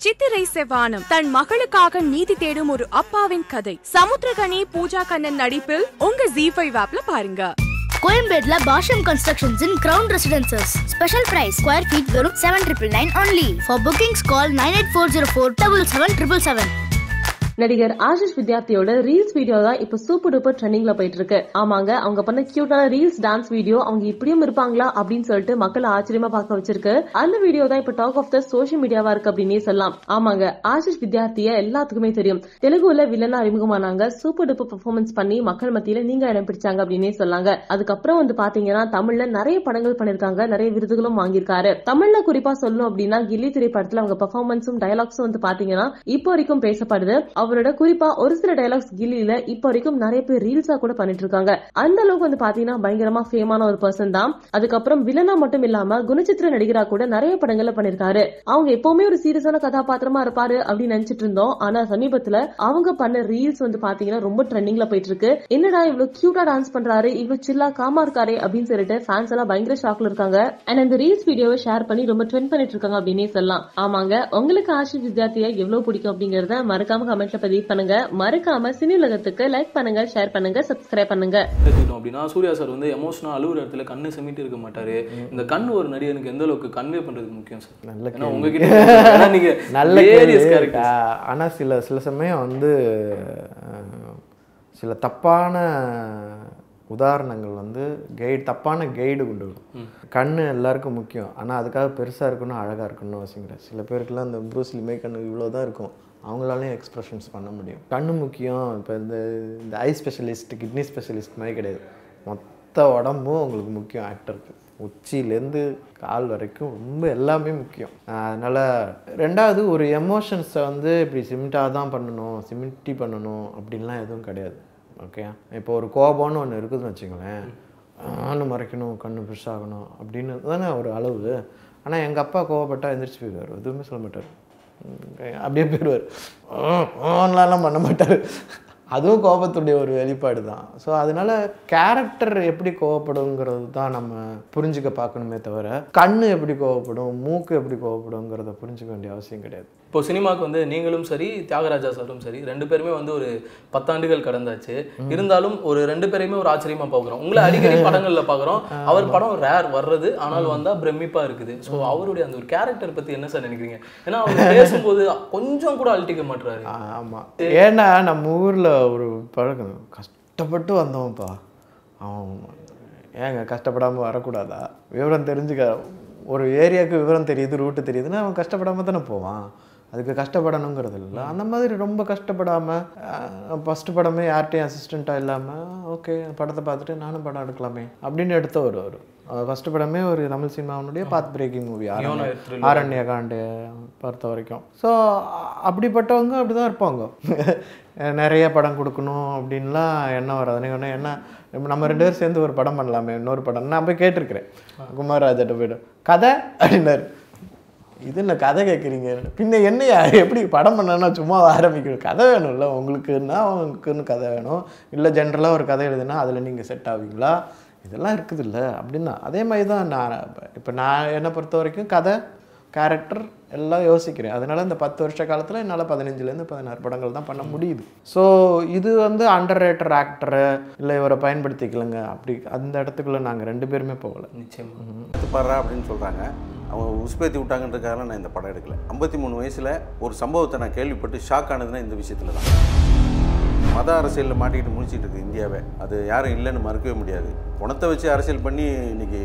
சித்திரை செவானம் தன் மகளுக்காக நீதி தேடும் ஒரு அப்பாவின் கதை. சமுத்திரகனி பூஜா கண்ணன் நடிப்பில் உங்க ஜி ஃபைவ் ஆப்ல பாருங்க. கோயம்பேட்ல Bashyam constructions in ground residences special price square feet வெறும் seven triple nine only for bookings call nine eight four zero four double seven triple seven நடிகர் ஆஷிஷ் வித்யார்த்தியோட ரீல்ஸ் வீடியோ தான் இப்ப சூப்பர் டூப்பர் ட்ரெண்டிங்ல போயிட்டு இருக்கு ஆமாங்க அவங்க பண்ண கியூட்டான ரீல்ஸ் டான்ஸ் வீடியோ அவங்க இப்படியும் இருப்பாங்களா அப்படின்னு சொல்லிட்டு மக்கள் ஆச்சரியமா பார்க்க வச்சிருக்கு. அந்த வீடியோ தான் இப்ப டாக் ஆஃப் த சோஷியல் மீடியாவா இருக்கு அப்படின்னே சொல்லலாம். ஆமாங்க ஆஷிஷ் வித்யார்த்திய எல்லாத்துக்குமே தெரியும். தெலுங்குல வில்லனா அறிமுகமானாங்க சூப்பர் டூப்பர் பெர்ஃபார்மன்ஸ் பண்ணி மக்கள் மத்தியில நீங்க இடம் பிடிச்சாங்க அப்படின்னே சொல்லாங்க அதுக்கப்புறம் வந்து பாத்தீங்கன்னா தமிழ்ல நிறைய படங்கள் பண்ணிருக்காங்க நிறைய விருதுகளும் வாங்கியிருக்காரு. தமிழ்ல குறிப்பா சொல்லணும் அப்படின்னா கில்லி திரைப்படத்துல அவங்க பெர்ஃபார்மன்ஸும் டயலாக்ஸும் வந்து பாத்தீங்கன்னா இப்போ வரைக்கும் பேசப்படுது. அவரோட குறிப்பா ஒரு சில டயலாக்ஸ் கில்லியில இப்போ வரைக்கும் நிறைய பேர் ரீல்ஸா கூட பண்ணிட்டு இருக்காங்க. அந்த அளவுக்கு வந்து பாத்தீங்கன்னா பயங்கரமா ஃபேமான ஒரு பர்சன் தான். அதுக்கப்புறம் வில்லனா மட்டும் இல்லாம குணச்சித்திர நடிகரா கூட நிறைய படங்கள்ல பண்ணிருக்காரு. அவங்க எப்பவுமே ஒரு சீரியஸான கதாபாத்திரமா இருப்பாரு அப்படின்னு நினைச்சிட்டு இருந்தோம். ஆனா சமீபத்துல அவங்க பண்ண ரீல்ஸ் வந்து பாத்தீங்கன்னா ரொம்ப ட்ரெண்டிங்ல போயிட்டு இருக்கு. என்னடா இவ்வளவு கியூட்டா டான்ஸ் பண்றாரு இவ்வளவு சில்லா காமா இருக்காரு அப்படின்னு சொல்லிட்டு ஃபேன்ஸ் எல்லாம் பயங்கர ஷாக்ல இருக்காங்க. அண்ட் அந்த ரீல்ஸ் வீடியோவை ஷேர் பண்ணி ரொம்ப ட்ரெண்ட் பண்ணிட்டு இருக்காங்க அப்படின்னே சொல்லலாம். ஆமாங்க உங்களுக்கு ஆஷிஷ் வித்யார்த்தியா எவ்வளவு பிடிக்கும் அப்படிங்கறத மறக்காம கமெண்ட்ல பதிவு பண்ணுங்க. மறக்காம சினி உலகத்துக்கு லைக் பண்ணுங்க ஷேர் பண்ணுங்க சப்ஸ்கிரைப் பண்ணுங்க. எடுத்துக்கிட்டோம் அப்படின்னா சூர்யா சார் வந்து எமோஷனா அழுகுற இடத்துல கண்ணு செமிட்டு இருக்க மாட்டாரு. இந்த கண் ஒரு நடிகனுக்கு எந்த அளவுக்கு கன்வே பண்றதுக்கு முக்கியம் சார்? நல்ல உங்ககிட்ட நீங்க நல்ல ஆனா சில சில சமயம் வந்து சில தப்பான உதாரணங்கள் வந்து கைடு தப்பான கைடு கொண்டு வரும். கண்ணு எல்லாருக்கும் முக்கியம். ஆனா அதுக்காக பெருசா இருக்கணும் அழகா இருக்கணும்னு அவசியம் கிடையாது. சில பேருக்குலாம் இந்த ப்ரூஸ்லி மே கண்ணு இவ்வளோ தான் இருக்கும். அவங்களாலையும் எக்ஸ்ப்ரெஷன்ஸ் பண்ண முடியும். கண்ணு முக்கியம். இப்போ இந்த இந்த ஐ ஸ்பெஷலிஸ்ட் கிட்னி ஸ்பெஷலிஸ்ட் மாதிரி கிடையாது. மொத்த உடம்பும் உங்களுக்கு முக்கியம் ஆக்டருக்கு உச்சியிலேருந்து கால் வரைக்கும் ரொம்ப எல்லாமே முக்கியம். அதனால் ரெண்டாவது ஒரு எமோஷன்ஸை வந்து இப்படி சிமெண்ட்டாக தான் பண்ணணும் சிமெண்ட்டி பண்ணணும் அப்படின்லாம் எதுவும் கிடையாது. ஓகே இப்போ ஒரு கோபம்னு ஒன்று இருக்குதுன்னு வச்சுங்களேன் ஆணு மறைக்கணும் கண்ணு பெருசாகணும் அப்படின்னு தானே ஒரு அளவு. ஆனால் எங்கள் அப்பா கோவப்பட்டால் எந்திரிச்சு போயிடுவார். எதுவுமே சொல்ல மாட்டார். அப்படியே போயிடுவார். ஆன்லாம் பண்ண மாட்டார். அதுவும் கோபத்துடைய ஒரு வெளிப்பாடு தான். ஸோ அதனால கேரக்டர் எப்படி கோவப்படுங்கிறது தான் நம்ம புரிஞ்சுக்க பார்க்கணுமே தவிர கண்ணு எப்படி கோவப்படும் மூக்கு எப்படி கோவப்படுங்கிறத புரிஞ்சுக்க வேண்டிய அவசியம் கிடையாது. இப்போ சினிமாக்கு வந்து நீங்களும் சரி தியாகராஜா சாரும் சரி ரெண்டு பேருமே வந்து ஒரு பத்தாண்டுகள் கடந்தாச்சு. இருந்தாலும் ஒரு ரெண்டு பேரையுமே ஒரு ஆச்சரியமா பார்க்குறோம். உங்களை அடிக்கடி படங்கள்ல பார்க்குறோம். அவர் படம் ரேர் வர்றது ஆனால் வந்தா பிரமிப்பா இருக்குது. ஸோ அவருடைய அந்த ஒரு கேரக்டர் பத்தி என்ன சார் நினைக்கிறீங்க? ஏன்னா அவர் பேசும்போது கொஞ்சம் கூட அழட்டிக்க மாட்டுறாரு ஆமாம் ஏன்னா நம்ம ஊரில் ஒரு பழக்கம். கஷ்டப்பட்டு வந்தோம்ப்பா அவன் ஏங்க கஷ்டப்படாமல் வரக்கூடாதா? விவரம் தெரிஞ்சுக்க ஒரு ஏரியாவுக்கு விவரம் தெரியுது ரூட்டு தெரியுதுன்னா அவன் கஷ்டப்படாமல் தானே போவான். அதுக்கு கஷ்டப்படணுங்கிறது இல்லை அந்த மாதிரி ரொம்ப கஷ்டப்படாமல் ஃபஸ்ட்டு படமே யார்கிட்டையும் அசிஸ்டண்ட்டாக இல்லாமல் ஓகே படத்தை பார்த்துட்டு நானும் படம் எடுக்கலாமே அப்படின்னு எடுத்த ஒரு ஒரு ஃபஸ்ட்டு படமே ஒரு Tamil சினிமாவுடைய path breaking movie. Aaranya Kaandu பொறுத்த வரைக்கும். ஸோ அப்படிப்பட்டவங்க அப்படி தான் இருப்பாங்க. நிறைய படம் கொடுக்கணும் அப்படின்லாம் எண்ணம் வராது. நீங்கள் என்ன நம்ம ரெண்டு பேரும் சேர்ந்து ஒரு படம் பண்ணலாமே இன்னொரு படம். நான் போய் கேட்டிருக்கிறேன். குமாரராஜட்ட போய்ட்டு கதை? அப்படின்னாரு. இது என்ன கதை கேட்குறீங்க? பின்ன என்னையா? எப்படி படம் பண்ணனா சும்மா ஆரம்பிக்கணும் கதை வேணும்ல. உங்களுக்குன்னா உங்களுக்குன்னு கதை வேணும். இல்லை ஜென்ரலாக ஒரு கதை எழுதுனா அதில் நீங்கள் செட் ஆவீங்களா? இதெல்லாம் இருக்குது இல்லை அப்படின்னா அதே மாதிரி தான் நான் இப்போ நான் என்னை பொறுத்த வரைக்கும் கதை கேரக்டர் எல்லாம் யோசிக்கிறேன். அதனால் இந்த பத்து வருஷ காலத்தில் என்னால் பதினஞ்சுலேருந்து பதினாறு படங்கள் தான் பண்ண முடியுது. ஸோ இது வந்து அண்டர் ரேட்டர் ஆக்டரு இல்லை இவரை பயன்படுத்திக்கலங்க. அப்படி அந்த இடத்துக்குள்ளே நாங்கள் ரெண்டு பேருமே போகலை. நிச்சயம். எடுத்துப்படுறா அப்படின்னு சொல்கிறாங்க அவங்க உஸ்பேத்தி விட்டாங்கன்றக்காக நான் இந்த படம் எடுக்கல. ஐம்பத்தி மூணு வயசில் ஒரு சம்பவத்தை நான் கேள்விப்பட்டு ஷாக் ஆனதுன்னா இந்த விஷயத்தில் தான். மத அரசியலில் மாட்டிக்கிட்டு முடிச்சிட்டு இருக்கு இந்தியாவை. அது யாரும் இல்லைன்னு மறுக்கவே முடியாது. குணத்தை வச்சு அரசியல் பண்ணி இன்னைக்கு